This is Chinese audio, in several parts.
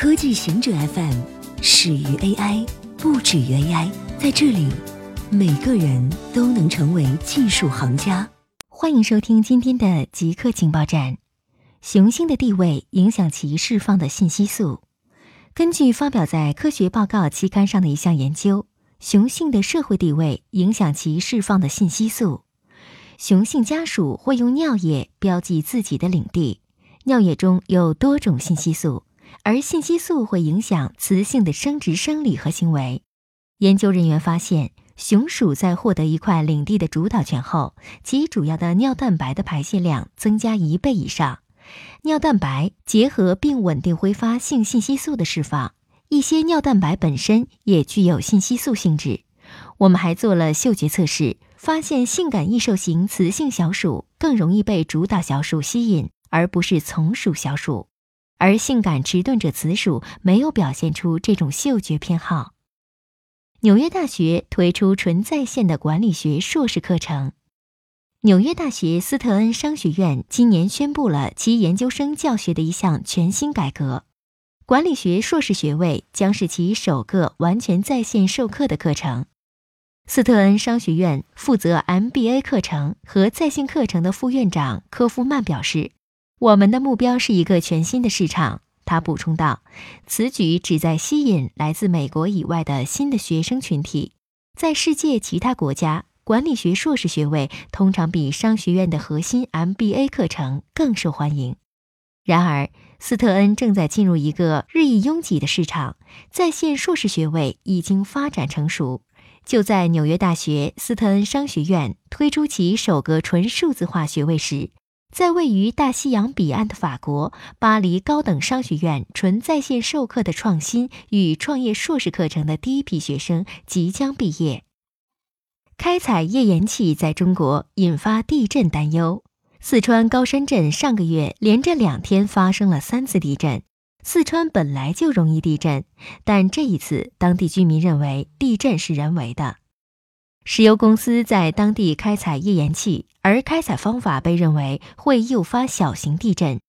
科技行者 FM 始于 AI，不止于 AI。在这里，每个人都能成为技术行家。欢迎收听今天的极客情报站。雄性的地位影响其释放的信息素。根据发表在《科学报告》期刊上的一项研究，雄性的社会地位影响其释放的信息素。雄性家属会用尿液标记自己的领地，尿液中有多种信息素，而信息素会影响雌性的生殖生理和行为。研究人员发现，雄鼠在获得一块领地的主导权后，其主要的尿蛋白的排泄量增加一倍以上。尿蛋白结合并稳定挥发性信息素的释放，一些尿蛋白本身也具有信息素性质。我们还做了嗅觉测试。发现性感异兽型雌性小鼠更容易被主导小鼠吸引，而不是从属小鼠，而性感迟钝者雌鼠没有表现出这种嗅觉偏好。纽约大学推出纯在线的管理学硕士课程。纽约大学斯特恩商学院今年宣布了其研究生教学的一项全新改革，管理学硕士学位将是其首个完全在线授课的课程。斯特恩商学院负责 MBA 课程和在线课程的副院长科夫曼表示：“我们的目标是一个全新的市场。”他补充道：“此举旨在吸引来自美国以外的新的学生群体。在世界其他国家，管理学硕士学位通常比商学院的核心 MBA 课程更受欢迎。然而，斯特恩正在进入一个日益拥挤的市场，在线硕士学位已经发展成熟。”就在纽约大学斯特恩商学院推出其首个纯数字化学位时，在位于大西洋彼岸的法国巴黎高等商学院纯在线授课的创新与创业硕士课程的第一批学生即将毕业。开采页岩气在中国引发地震担忧，四川高山镇上个月连着两天发生了三次地震。四川本来就容易地震，但这一次当地居民认为地震是人为的。石油公司在当地开采页岩气，而开采方法被认为会诱发小型地震。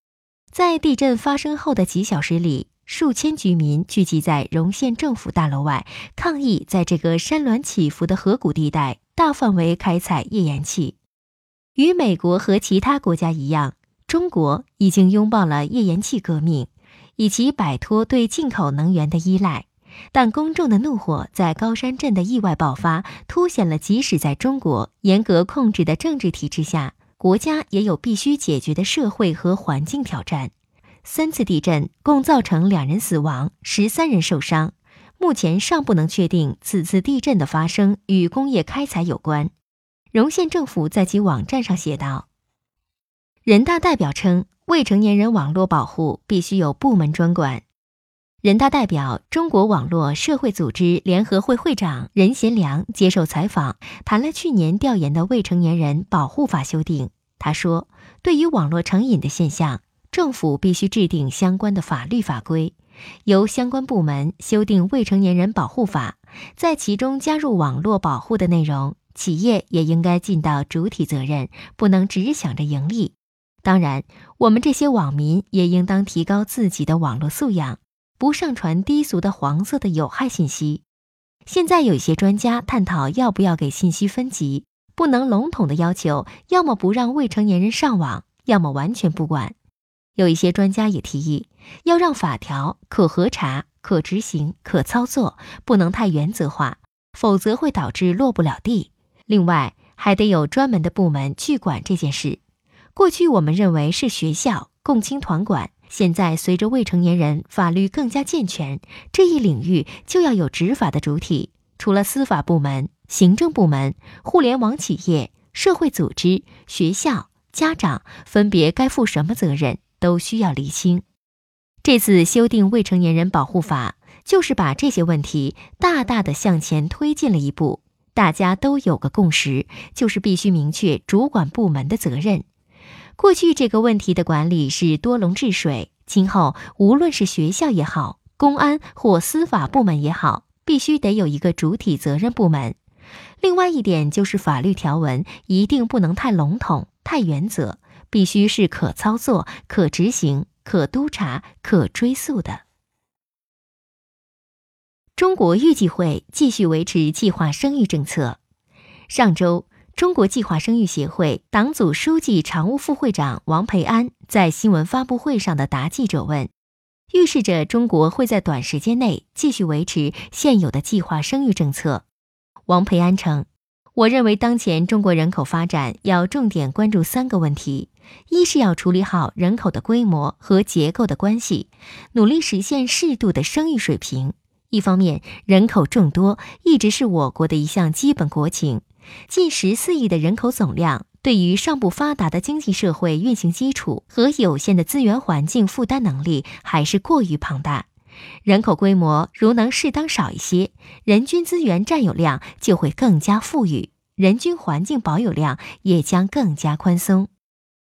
在地震发生后的几小时里，数千居民聚集在荣县政府大楼外，抗议在这个山峦起伏的河谷地带大范围开采页岩气。与美国和其他国家一样，中国已经拥抱了页岩气革命。以及摆脱对进口能源的依赖，但公众的怒火在高山镇的意外爆发，凸显了即使在中国严格控制的政治体制下，国家也有必须解决的社会和环境挑战。三次地震共造成两人死亡，十三人受伤。目前尚不能确定此次地震的发生与工业开采有关。荣县政府在其网站上写道：“人大代表称。”未成年人网络保护必须有部门专管。人大代表、中国网络社会组织联合会会长任贤良接受采访，谈了去年调研的未成年人保护法修订。他说：“对于网络成瘾的现象，政府必须制定相关的法律法规，由相关部门修订未成年人保护法，在其中加入网络保护的内容。企业也应该尽到主体责任，不能只想着盈利。”当然，我们这些网民也应当提高自己的网络素养，不上传低俗的黄色的有害信息。现在有一些专家探讨要不要给信息分级，不能笼统的要求，要么不让未成年人上网，要么完全不管。有一些专家也提议，要让法条可核查、可执行、可操作，不能太原则化，否则会导致落不了地。另外，还得有专门的部门去管这件事。过去我们认为是学校共青团管，现在随着未成年人法律更加健全，这一领域就要有执法的主体。除了司法部门、行政部门、互联网企业、社会组织、学校、家长，分别该负什么责任，都需要厘清。这次修订未成年人保护法，就是把这些问题大大的向前推进了一步。大家都有个共识，就是必须明确主管部门的责任。过去这个问题的管理是多龙治水，今后无论是学校也好，公安或司法部门也好，必须得有一个主体责任部门。另外一点就是法律条文一定不能太笼统、太原则，必须是可操作、可执行、可督查、可追溯的。中国预计会继续维持计划生育政策。上周，中国计划生育协会党组书记、常务副会长王培安在新闻发布会上的答记者问，预示着中国会在短时间内继续维持现有的计划生育政策。王培安称。我认为，当前中国人口发展要重点关注三个问题：一是要处理好人口的规模和结构的关系，努力实现适度的生育水平。一方面，人口众多一直是我国的一项基本国情，近十四亿的人口总量，对于尚不发达的经济社会运行基础和有限的资源环境负担能力还是过于庞大。人口规模如能适当少一些，人均资源占有量就会更加富裕，人均环境保有量也将更加宽松。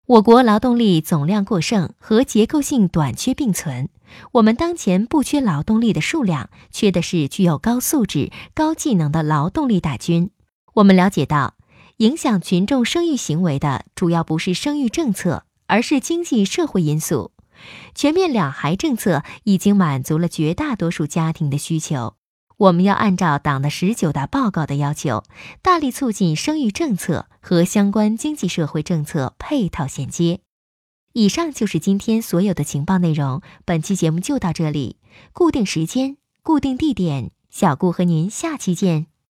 我国劳动力总量过剩和结构性短缺并存，我们当前不缺劳动力的数量，缺的是具有高素质、高技能的劳动力大军。我们了解到，影响群众生育行为的主要不是生育政策，而是经济社会因素。全面两孩政策已经满足了绝大多数家庭的需求。我们要按照党的十九大报告的要求，大力促进生育政策和相关经济社会政策配套衔接。以上就是今天所有的情报内容。本期节目就到这里，固定时间，固定地点，小顾和您下期见。